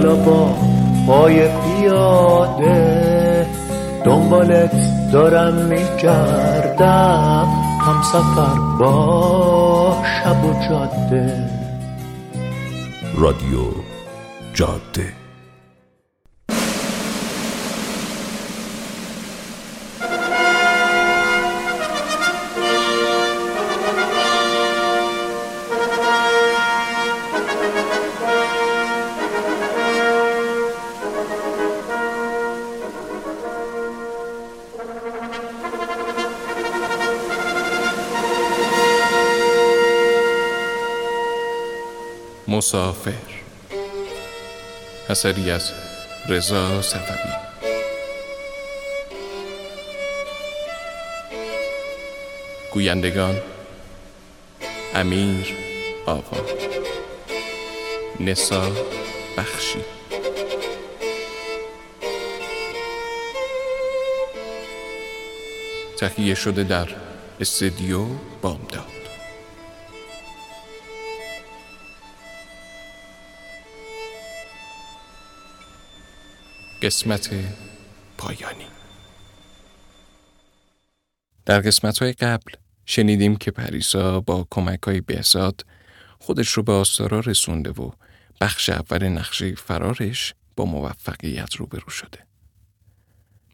حالا با پای پیاده دنبالت دارم میگردم. هم سفر با شب و جاده. رادیو جاده. مسافر. اثری از رضا صفوی. گویندگان امیر آوا نسا بخشی. تهیه شده در استدیو بامداد. قسمت پایانی در قسمت های قبل شنیدیم که پریسا با کمک های بهزاد خودش رو به آستارا رسونده و بخش اول نقشه فرارش با موفقیت روبرو شده.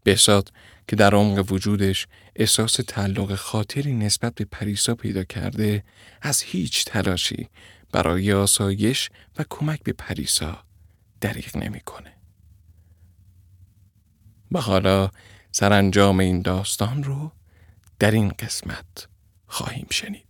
بهزاد که در عمق وجودش احساس تعلق خاطری نسبت به پریسا پیدا کرده از هیچ تلاشی برای آسایش و کمک به پریسا دریغ نمی‌کنه. و حالا سرانجام این داستان رو در این قسمت خواهیم شنید.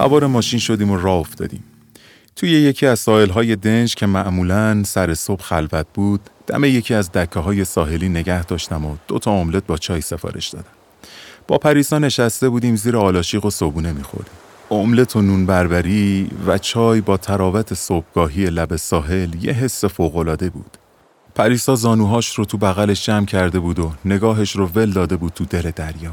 سوار ماشین شدیم و راه افتادیم. توی یکی از های دنج که معمولا سر صبح خلوت بود، دم یکی از دکه های ساحلی نگه داشتم و دو تا املت با چای سفارش دادم. با پریسا نشسته بودیم زیر آلاشیق و صبونه می‌خوریم. املت و نون بربری و چای با تراوت صبحگاهی لب ساحل یه حس فوقالعاده بود. پریسا زانوهاش رو تو بغلش جمع کرده بود و نگاهش رو ول داده بود تو دل دریا.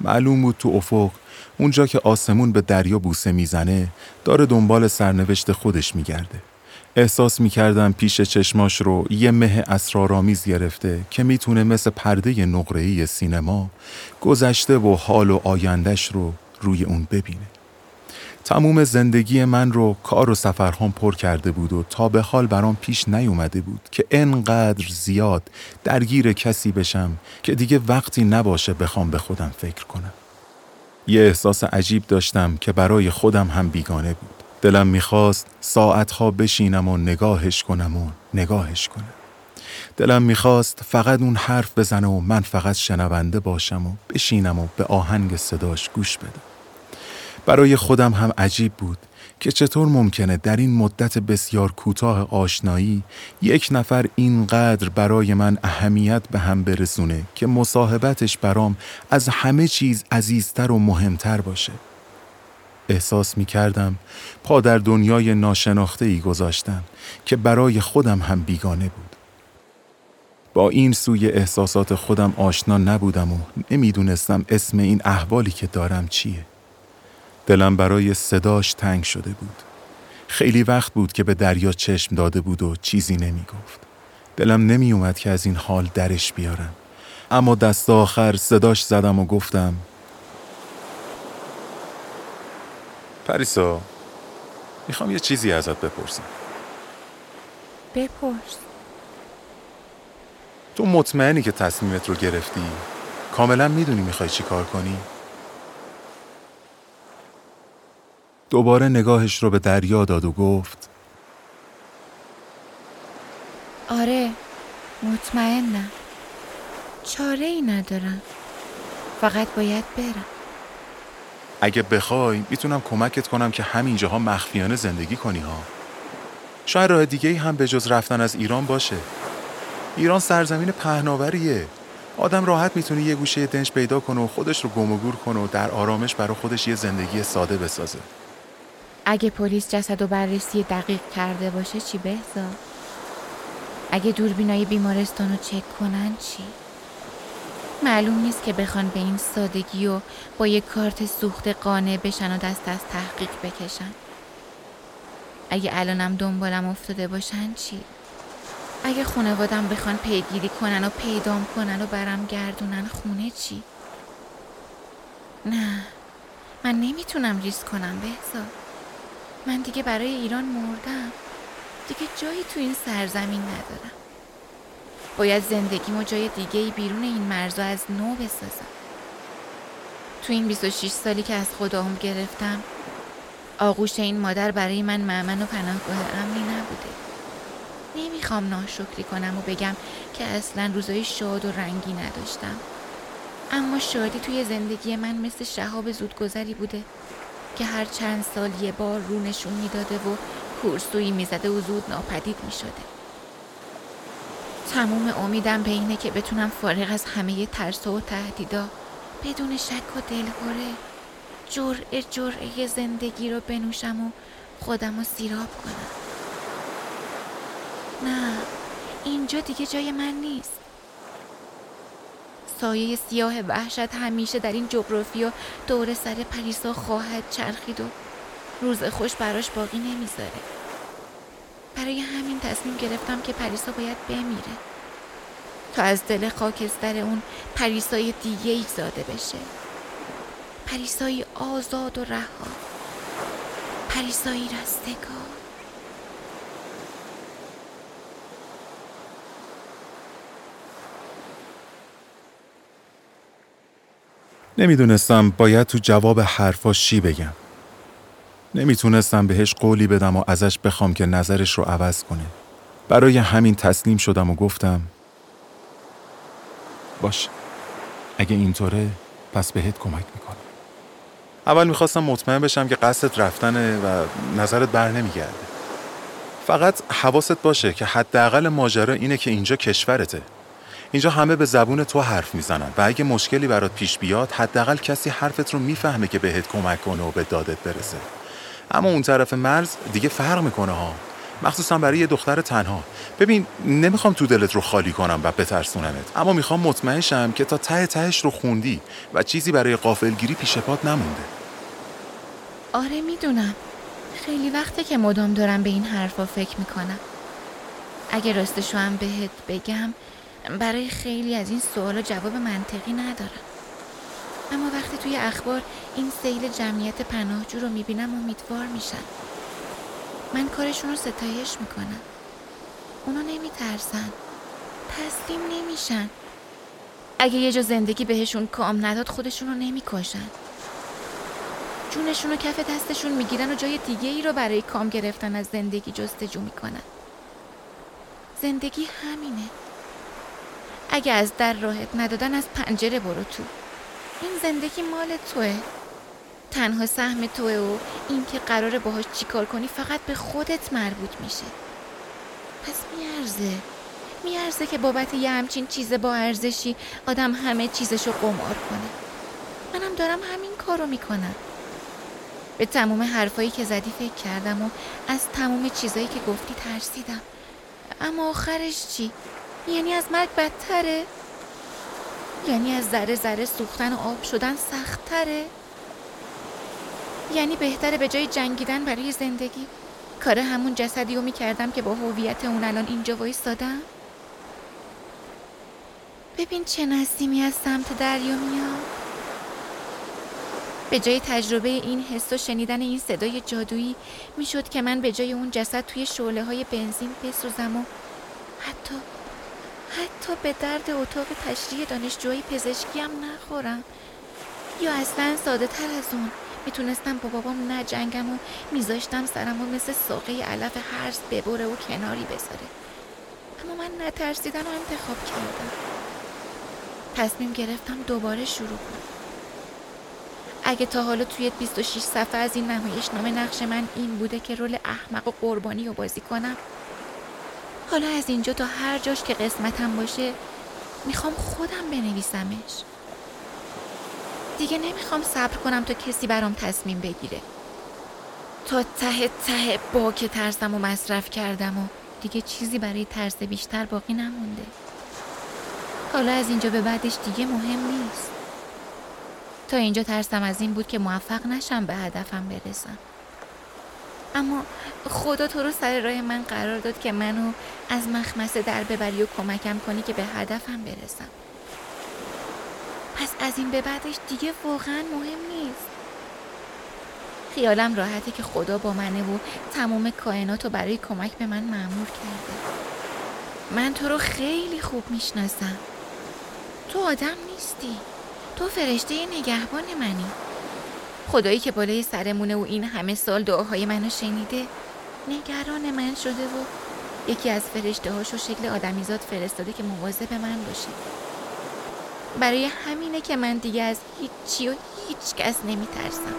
معلوم بود تو افق اونجا که آسمون به دریا بوسه می‌زنه داره دنبال سرنوشت خودش میگرده. احساس می‌کردم پیش چشماش رو یه مه اسرارآمیز گرفته که می‌تونه مثل پرده نقره‌ای سینما گذشته و حال و آیندش رو روی اون ببینه. تموم زندگی من رو کار و سفرهام پر کرده بود و تا به حال برام پیش نیومده بود که انقدر زیاد درگیر کسی بشم که دیگه وقتی نباشه بخوام به خودم فکر کنم. یه احساس عجیب داشتم که برای خودم هم بیگانه بود. دلم می‌خواست ساعتها بشینم و نگاهش کنم و نگاهش کنم. دلم می‌خواست فقط اون حرف بزنه و من فقط شنونده باشم و بشینم و به آهنگ صداش گوش بدم. برای خودم هم عجیب بود که چطور ممکنه در این مدت بسیار کوتاه آشنایی یک نفر اینقدر برای من اهمیت به هم برسونه که مصاحبتش برام از همه چیز عزیزتر و مهمتر باشه. احساس می کردم پا در دنیای ناشناخته ای گذاشتم که برای خودم هم بیگانه بود. با این سوی احساسات خودم آشنا نبودم و نمی‌دونستم اسم این احوالی که دارم چیه. دلم برای صداش تنگ شده بود. خیلی وقت بود که به دریا چشم داده بود و چیزی نمی گفت. دلم نمی اومد که از این حال درش بیارم. اما دست آخر صداش زدم و گفتم پریسا می‌خوام یه چیزی ازت بپرسم بپرس تو مطمئنی که تصمیمت رو گرفتی؟ کاملا می‌دونی می‌خوای چی کار کنی؟ دوباره نگاهش رو به دریا داد و گفت آره مطمئنم. چاره ای ندارم. فقط باید برم. اگه بخوای می‌تونم کمکت کنم که همینجاها مخفیانه زندگی کنی ها. شاید راه دیگه ای هم به جز رفتن از ایران باشه. ایران سرزمین پهناوریه. آدم راحت می‌تونه یه گوشه دنج پیدا کنه و خودش رو گم و گور کنه و در آرامش برای خودش یه زندگی ساده بسازه. اگه پلیس جسد و بررسی دقیق کرده باشه چی بهزا؟ اگه دوربینای بیمارستان رو چک کنن چی؟ معلوم نیست که بخوان به این سادگی و با یه کارت سوخت قانع بشن و دست از تحقیق بکشن اگه الانم دنبالم افتاده باشن چی؟ اگه خانوادم بخوان پیگیری کنن و پیدام کنن و برم گردونن خونه چی؟ نه من نمی‌تونم ریسک کنم بهزا من دیگه برای ایران مردم. دیگه جایی تو این سرزمین ندارم. باید زندگیمو جای دیگه بیرون این مرزا از نو بسازم. تو این 26 سالی که از خداهم گرفتم آغوش این مادر برای من معمن و پناهگاه امنی نبوده. نمی‌خوام ناشکری کنم و بگم که اصلا روزای شاد و رنگی نداشتم. اما شادی توی زندگی من مثل شهاب زودگذری بوده. که هر چند سال یه بار رو نشون می‌داده و کورسویی می‌زده و زود ناپدید می‌شده. تموم امیدم به اینه که بتونم فارغ از همه ترس و تهدیدا بدون شک و دلهوره جرعه جرعه زندگی رو بنوشم و خودم رو سیراب کنم. نه اینجا دیگه جای من نیست. سایه سیاه وحشت همیشه در این جغرافیا دور سر پریسا خواهد چرخید و روز خوش براش باقی نمی‌ذاره. برای همین تصمیم گرفتم که پریسا باید بمیره. تا از دل خاکستر اون پریسای دیگه ای زاده بشه. پریسایی آزاد و رها. پریسایی رستگار. نمی‌دونستم باید تو جواب حرفاش چی بگم. نمی‌تونستم بهش قولی بدم و ازش بخوام که نظرش رو عوض کنه. برای همین تسلیم شدم و گفتم باش اگه اینطوره پس بهت کمک می‌کنم. اول می‌خواستم مطمئن بشم که قصدت رفتنه و نظرت بر نمیگرده. فقط حواست باشه که حداقل ماجرا اینه که اینجا کشورته. اینجا همه به زبون تو حرف می‌زنن و اگه مشکلی برات پیش بیاد حداقل کسی حرفت رو می‌فهمه که بهت کمک کنه و به دادت برسه. اما اون طرف مرز دیگه فرق می‌کنه ها. مخصوصا برای یه دختر تنها. ببین نمی‌خوام تو دلت رو خالی کنم و بترسونمت. اما می‌خوام مطمئن شم که تا ته تهش رو خوندی و چیزی برای قافلگیری پیش پات نمونده. آره می‌دونم. خیلی وقته که مدام دارم به این حرفا فکر می‌کنم. اگه راستشو هم بهت بگم برای خیلی از این سوالا جواب منطقی ندارم. اما وقتی توی اخبار این سیل جمعیت پناهجو رو می‌بینم امیدوار میشم. من کارشون رو ستایش می‌کنم. اونا نمیترسن. تسلیم نمیشن. اگه یه جا زندگی بهشون کام نداد خودشون رو نمی‌کشن. جونشون رو کف دستشون می‌گیرن و جای دیگه ای رو برای کام گرفتن از زندگی جستجو می‌کنن. زندگی همینه. اگه از در راهت ندادن از پنجره برو تو. این زندگی مال توه. تنها سهم توه و اینکه قراره باهاش چیکار کنی فقط به خودت مربوط میشه. پس میارزه. میارزه که بابت یه همچین چیز با ارزشی آدم همه چیزشو قمار کنه. منم دارم همین کارو می‌کنم. به تموم حرفایی که زدی فکر کردم و از تموم چیزایی که گفتی ترسیدم. اما آخرش چی؟ یعنی از مرگ بدتره؟ یعنی از ذره ذره سوختن و آب شدن سختتره؟ یعنی بهتره به جای جنگیدن برای زندگی کار همون جسدی رو می‌کردم که با هویت اون الان اینجا وایستادم؟ ببین چه نسیمی از سمت دریا میاد به جای تجربه این حس و شنیدن این صدای جادویی می‌شد که من به جای اون جسد توی شعله های بنزین بسوزم و حتی حتی به درد اتاق تشریح دانشجوهای پزشکی هم نخورم. یا اصلا ساده تر از اون. می‌تونستم با بابام نجنگم و میذاشتم سرم و مثل ساقه علف هرز ببره و کناری بذاره. اما من نترسیدن و انتخاب کردم. تصمیم گرفتم دوباره شروع کنم. اگه تا حالا توی 26 صفحه از این نمایش نام نقش من این بوده که رول احمق و قربانی رو بازی کنم حالا از اینجا تا هر جاش که قسمتم باشه می‌خوام خودم بنویسمش. دیگه نمی‌خوام صبر کنم تا کسی برام تصمیم بگیره. تا ته ته با که ترسم و مصرف کردم و دیگه چیزی برای ترس بیشتر باقی نمونده. حالا از اینجا به بعدش دیگه مهم نیست. تا اینجا ترسم از این بود که موفق نشم به هدفم برسم. اما خدا تو رو سر راه من قرار داد که منو از مخمسه در ببری و کمکم کنی که به هدفم برسم. پس از این به بعدش دیگه واقعا مهم نیست. خیالم راحته که خدا با منه و تمام کائنات رو برای کمک به من معمور کرده. من تو رو خیلی خوب می‌شناسم. تو آدم نیستی. تو فرشته نگهبان منی. خدایی که بالای سرمونه و این همه سال دعاهای منو شنیده نگران من شده و یکی از فرشته هاشو شکل آدمیزاد فرستاده که مواظب من باشه. برای همینه که من دیگه از هیچی و هیچ کس نمیترسم.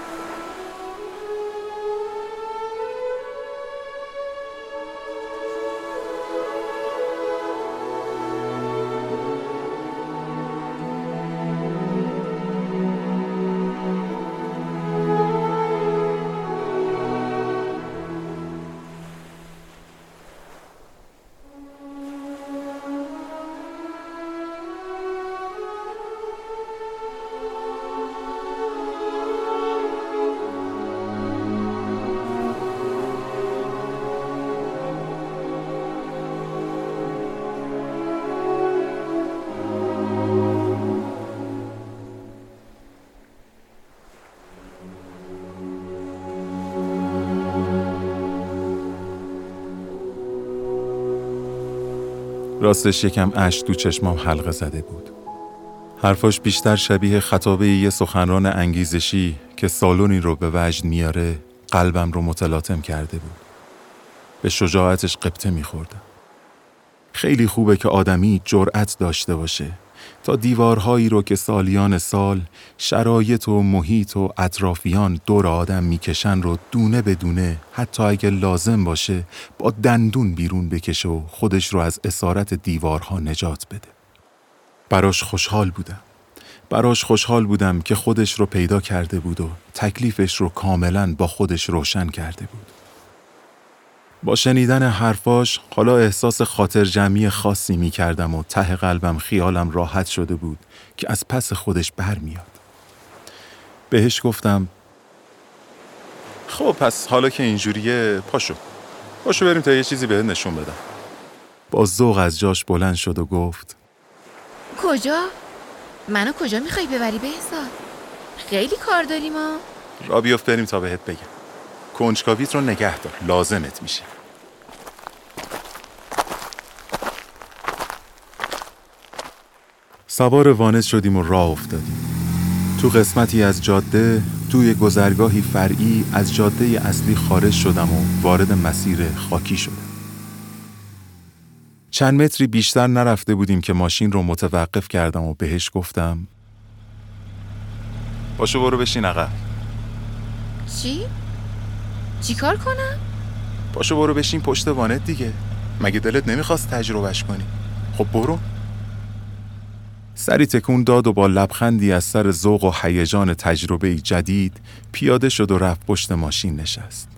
راستش یکم اش تو چشمام حلقه زده بود. حرفاش بیشتر شبیه خطابه یه سخنران انگیزشی که سالونی رو به وجد میاره قلبم رو متلاطم کرده بود. به شجاعتش قبطه میخوردم. خیلی خوبه که آدمی جرأت داشته باشه. تا دیوارهایی رو که سالیان سال شرایط و محیط و اطرافیان دور آدم می‌کشن رو دونه به دونه حتی اگه لازم باشه با دندون بیرون بکشه و خودش رو از اسارت دیوارها نجات بده. براش خوشحال بودم. براش خوشحال بودم که خودش رو پیدا کرده بود و تکلیفش رو کاملا با خودش روشن کرده بود. با شنیدن حرفاش حالا احساس خاطر جمعی خاصی می کردم و ته قلبم خیالم راحت شده بود که از پس خودش برمیاد. بهش گفتم خب پس حالا که اینجوریه پاشو پاشو بریم تا یه چیزی بهت نشون بدم با ذوق از جاش بلند شد و گفت کجا؟ منو کجا می‌خوای ببری به حساب؟ خیلی کار داریم ما را بیفت بریم تا بهت بگم کنجکاویت رو نگه دار لازمت میشه سوار وانت شدیم و راه افتادیم. تو قسمتی از جاده توی گذرگاهی فرعی از جاده اصلی خارج شدم و وارد مسیر خاکی شدم. چند متری بیشتر نرفته بودیم که ماشین رو متوقف کردم و بهش گفتم باشو برو بشین عقب چی؟ چی کار کنم؟ باشو برو بشین پشت وانت دیگه مگه دلت نمی‌خواست تجربهش کنی؟ خب برو. سری تکون داد و با لبخندی از سر ذوق و هیجان تجربه جدید پیاده شد و رفت پشت ماشین نشست.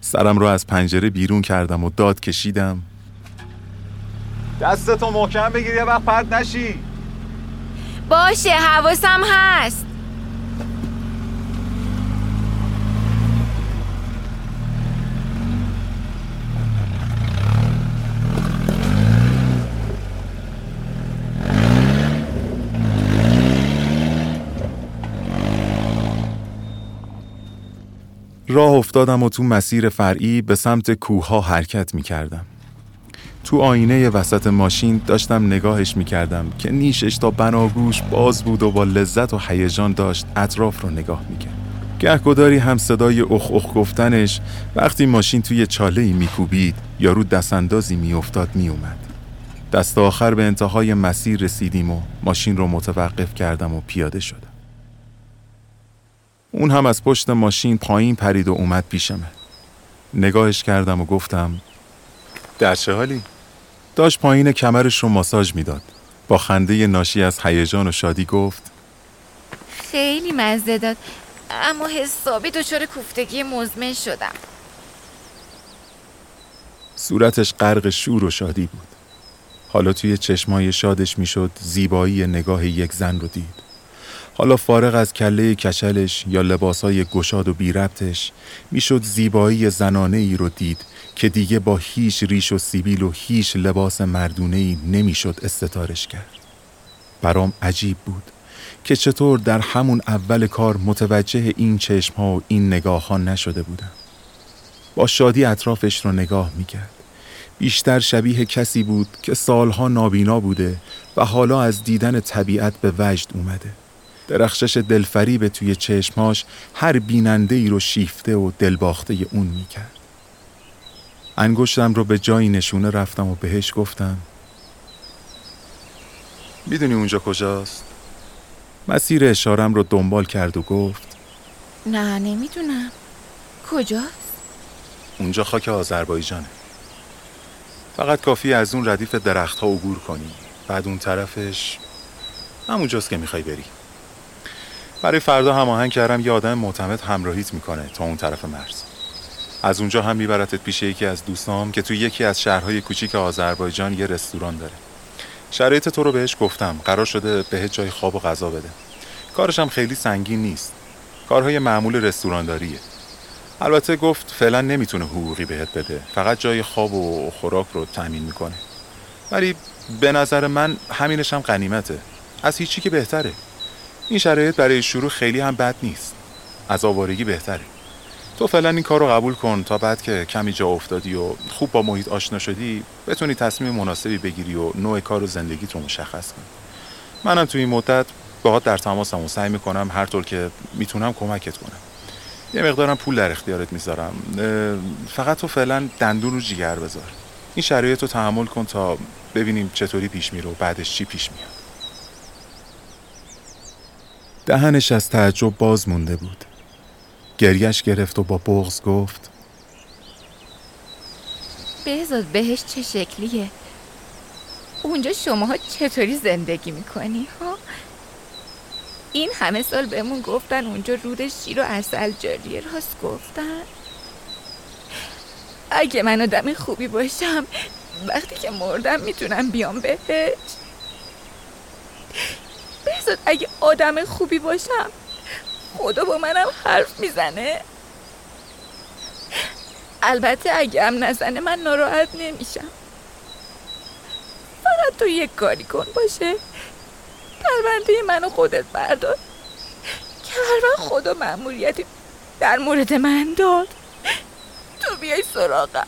سرم رو از پنجره بیرون کردم و داد کشیدم. دستتو محکم بگیر یه وقت پرد نشی. باشه حواسم هست. راه افتادم و تو مسیر فرعی به سمت کوه حرکت می کردم. تو آینه وسط ماشین داشتم نگاهش می کردم که نیشش تا بناگوش باز بود و با لذت و هیجان داشت اطراف رو نگاه می کرد. گهگداری هم صدای اخ اخ گفتنش وقتی ماشین توی چاله ای میکوبید یا رو دستاندازی میافتاد میومد. دست آخر به انتهای مسیر رسیدیم و ماشین رو متوقف کردم و پیاده شدم. اون هم از پشت ماشین پایین پرید و اومد پیشمه. نگاهش کردم و گفتم در چه حالی؟ داشت پایین کمرش رو ماساژ می‌داد. با خنده ناشی از هیجان و شادی گفت خیلی مزه داد اما حسابی دچار کوفتگی مزمن شدم صورتش غرق شور و شادی بود. حالا توی چشمای شادش می‌شد زیبایی نگاه یک زن رو دید. حالا فارغ از کله کچلش یا لباسای گشاد و بیربتش می‌شد زیبایی زنانه ای رو دید که دیگه با هیچ ریش و سیبیل و هیچ لباس مردونه ای نمی‌شد استتارش کرد. برام عجیب بود که چطور در همون اول کار متوجه این چشم ها و این نگاه ها نشده بودم. با شادی اطرافش رو نگاه می‌کرد. بیشتر شبیه کسی بود که سالها نابینا بوده و حالا از دیدن طبیعت به وجد اومده. درخشش دلفریب توی چشماش هر بیننده ای رو شیفته و دلباخته اون می‌کرد. انگشتم رو به جایی نشونه رفتم و بهش گفتم می‌دونی اونجا کجاست؟ مسیر اشارم رو دنبال کرد و گفت نه نمی‌دونم کجاست؟ اونجا خاک آذربایجانه فقط کافی از اون ردیف درختها عبور کنی بعد اون طرفش همونجاست که می‌خوای بری برای فردا هماهنگ کردم یه آدم معتمد همراهیت می‌کنه تا اون طرف مرز. از اونجا هم میبرتت پیش یکی از دوستام که توی یکی از شهرهای کوچیک آذربایجان یه رستوران داره. شرایط تو رو بهش گفتم قرار شده بهت جای خواب و غذا بده. کارش هم خیلی سنگین نیست. کارهای معمول رستورانداریه. البته گفت فعلا نمی‌تونه حقوقی بهت بده فقط جای خواب و خوراک رو تأمین می‌کنه. ولی به نظر من همینش هم قنیمته از هیچی که بهتره. این شرایط برای شروع خیلی هم بد نیست. از آوارگی بهتره. تو فعلا این کار رو قبول کن تا بعد که کمی جا افتادی و خوب با محیط آشنا شدی بتونی تصمیم مناسبی بگیری و نوع کار و زندگیت رو مشخص کن. منم تو این مدت باهات در تماسم و سعی می‌کنم هر طور که می‌تونم کمکت کنم. یه مقدارم پول در اختیارت می‌ذارم. فقط تو فعلا دندون رو جیگر بذار. این شرایط رو تحمل کن تا ببینیم چطوری پیش میره و بعدش چی پیش میاد. دهنش از تعجب باز مونده بود. گریش گرفت و با بغز گفت بهزاد بهش چه شکلیه؟ اونجا شماها چطوری زندگی می‌کنی؟ ها؟ این همه سال بهمون گفتن اونجا رود شیر و اصل جاریه راست گفتن؟ اگه من آدم خوبی باشم وقتی که مردم می‌تونم بیام بهش. بهزاد اگه آدم خوبی باشم خدا با منم حرف می‌زنه. البته اگه هم نزنه من ناراحت نمیشم. فقط تو یک کاری کن باشه. پرونده منو خودت بردار. که هر وقت خدا مأموریتی در مورد من داد تو بیای سراغم.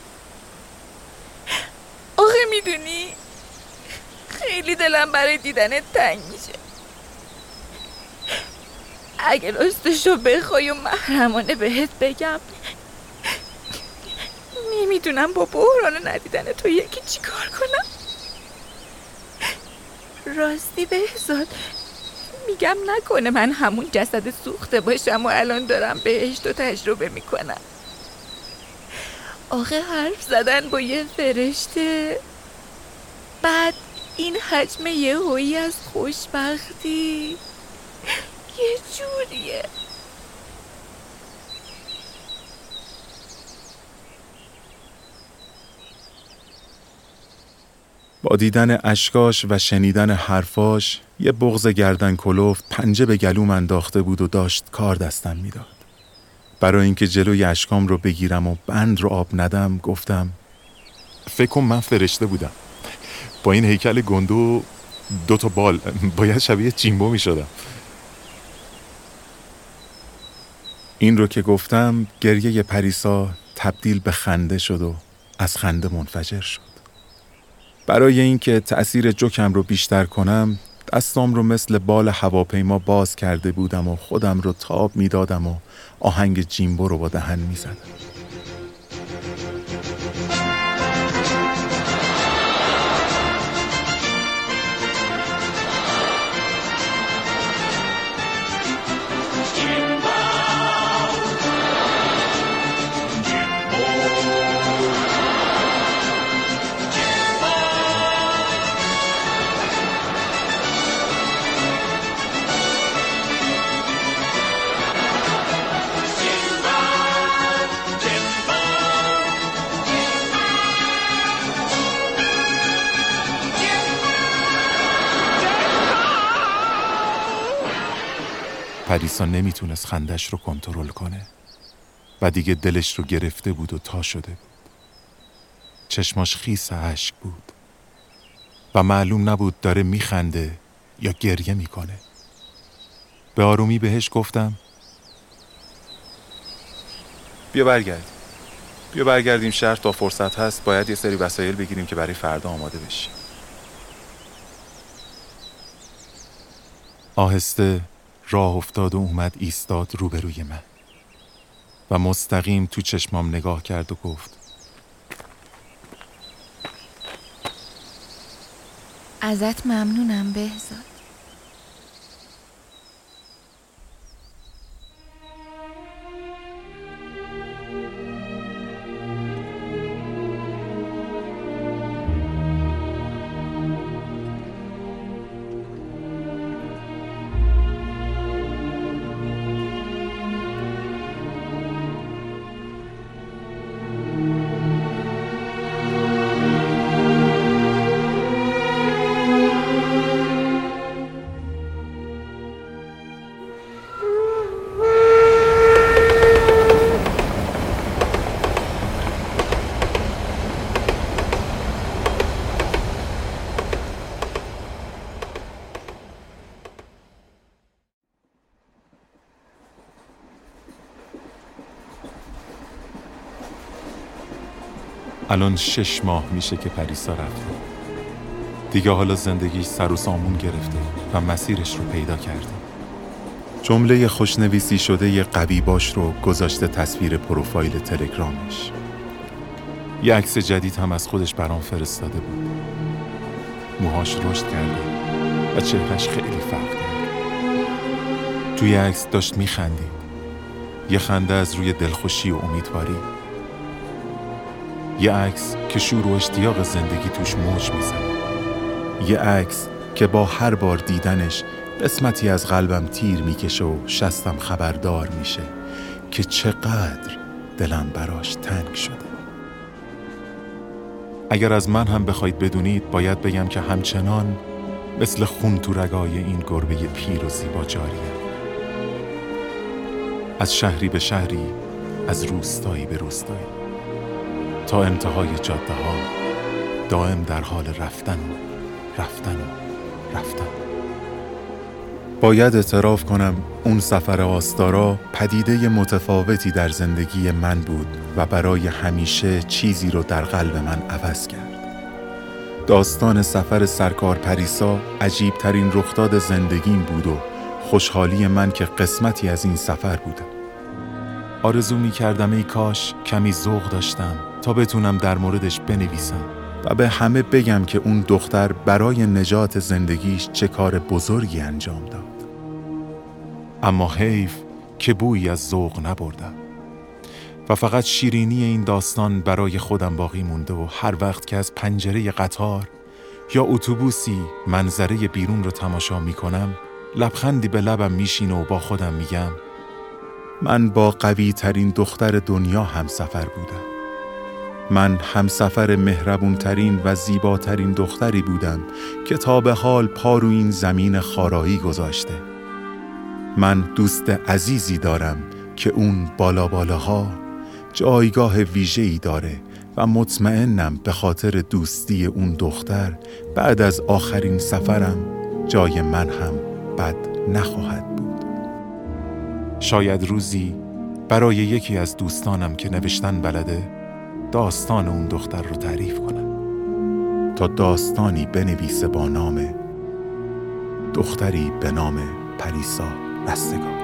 آخه می‌دونی خیلی دلم برای دیدنت تنگ میشه. اگه راستشو بخوای و محرمانه بهت بگم نمی‌دونم با بحران ندیدن تو یکی چی کار کنم. راستی بهزاد میگم نکنه من همون جسد سوخته باشم و الان دارم بهشت و تجربه می‌کنم. آخه حرف زدن با یه فرشته بعد این حجم یه هویی از خوشبختی. یه جوریه. با دیدن اشکاش و شنیدن حرفاش یه بغز گردن کلوفت پنجه به گلوم انداخته بود و داشت کار دستم می‌داد. برای اینکه جلوی اشکام رو بگیرم و بند رو آب ندم گفتم فکر من فرشته بودم. با این هیکل گندو دو تا بال باید شبیه جیمبو می شدم این رو که گفتم گریه پریسا تبدیل به خنده شد و از خنده منفجر شد. برای اینکه تأثیر جوکم رو بیشتر کنم دستام رو مثل بال هواپیما باز کرده بودم و خودم رو تاب می‌دادم و آهنگ جیمبو رو با دهن می‌زدم. پریسا نمی‌تونست خندش رو کنترل کنه. و دیگه دلش رو گرفته بود و تا شده بود. چشماش خیس اشک بود. و معلوم نبود داره میخنده یا گریه می‌کنه. به آرومی بهش گفتم بیا برگرد. بیا برگردیم شهر تا فرصت هست باید یه سری وسایل بگیریم که برای فردا آماده بشیم. آهسته راه افتاد و اومد ایستاد روبروی من. و مستقیم تو چشمام نگاه کرد و گفت ازت ممنونم بهزاد. الان شش ماه میشه که پریسا رفته. دیگه حالا زندگیش سر و سامون گرفته و مسیرش رو پیدا کرده. جمله خوشنویسی شده یه قوی باش رو گذاشته تصویر پروفایل تلگرامش. یه عکس جدید هم از خودش برام فرستاده بود. موهاش رشد کرده و چهرش خیلی فرق کرده توی عکس داشت میخندید. یه خنده از روی دلخوشی و امیدواری. یه عکس که شور و اشتیاق زندگی توش موج می‌زنه. یه عکس که با هر بار دیدنش قسمتی از قلبم تیر می‌کشه و شستم خبردار میشه که چقدر دلم براش تنگ شده. اگر از من هم بخواید بدونید باید بگم که همچنان مثل خون تو رگای این گربه پیر و زیبا جاریه از شهری به شهری از روستایی به روستایی. تا انتهای جاده ها دائم در حال رفتن و رفتن و رفتن. باید اعتراف کنم اون سفر آستارا پدیده متفاوتی در زندگی من بود و برای همیشه چیزی رو در قلب من عوض کرد. داستان سفر سرکار پریسا عجیب ترین رخداد زندگیم بود و خوشحالی من که قسمتی از این سفر بودم. آرزو می کردم ای کاش کمی ذوق داشتم. تا بتونم در موردش بنویسم و به همه بگم که اون دختر برای نجات زندگیش چه کار بزرگی انجام داد. اما حیف که بویی از ذوق نبردم و فقط شیرینی این داستان برای خودم باقی مونده و هر وقت که از پنجره قطار یا اتوبوسی منظره بیرون رو تماشا می کنم لبخندی به لبم میشینه و با خودم میگم من با قوی ترین دختر دنیا هم سفر بودم من همسفر مهربون ترین و زیباترین دختری بودم که تا به حال پا رو این زمین خارایی گذاشته. من دوست عزیزی دارم که اون بالا بالاها جایگاه ویژه‌ای داره و مطمئنم به خاطر دوستی اون دختر بعد از آخرین سفرم جای من هم بد نخواهد بود. شاید روزی برای یکی از دوستانم که نوشتن بلده داستان اون دختر رو تعریف کنم. تا داستانی بنویسه با نام دختری به نام پریسا رستگار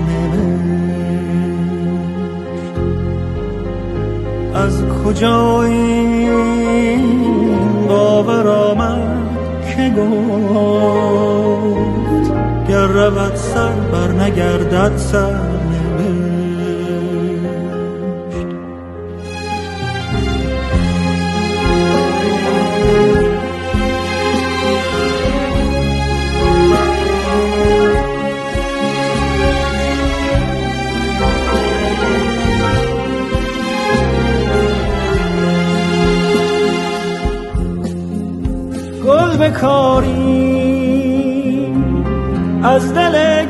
از کجا این باور آمد که گفت گر رود سر بر نگردد سر. بکاری از دل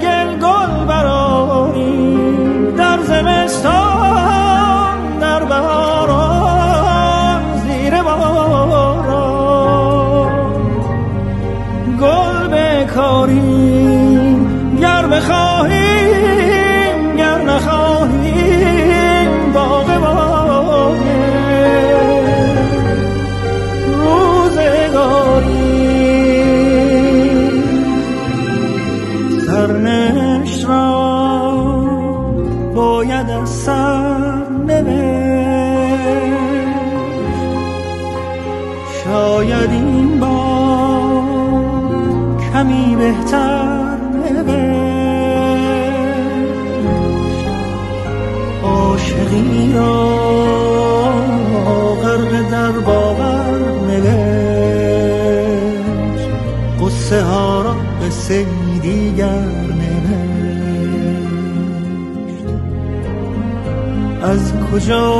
از کجا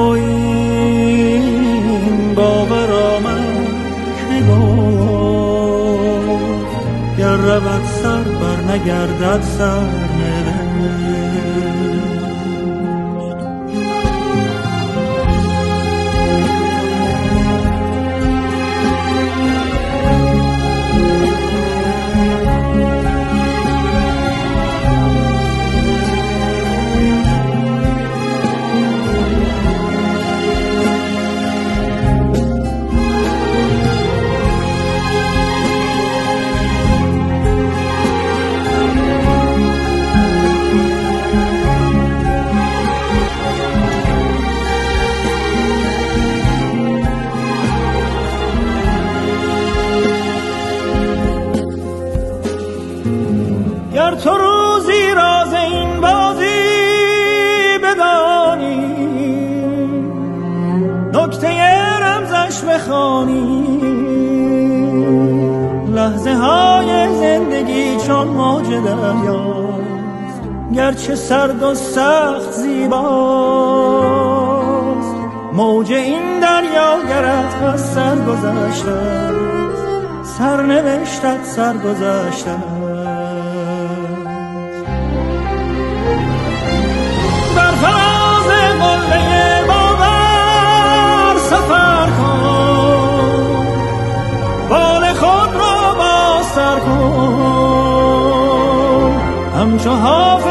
زرد و سخت زیباست. موج این دریا گرد از سر گذشته سرنوشتت سر گذاشتم بر فراز قله باور سفر کن. بال خود را باستر کن. همچو حافظ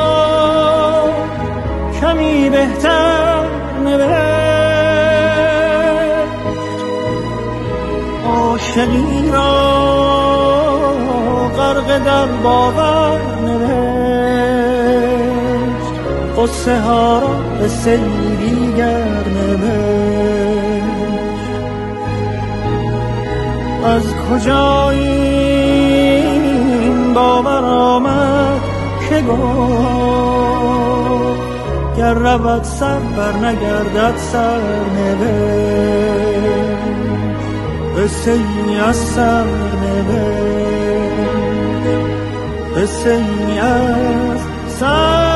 کمی بهتر نوشت. عاشقی را غرق در باور نوشت. قصه ها را به سیری گر از کجا این باور آمد که گفت گر رود سر بر نگردد سر قصه ای از سر قصه ای از سر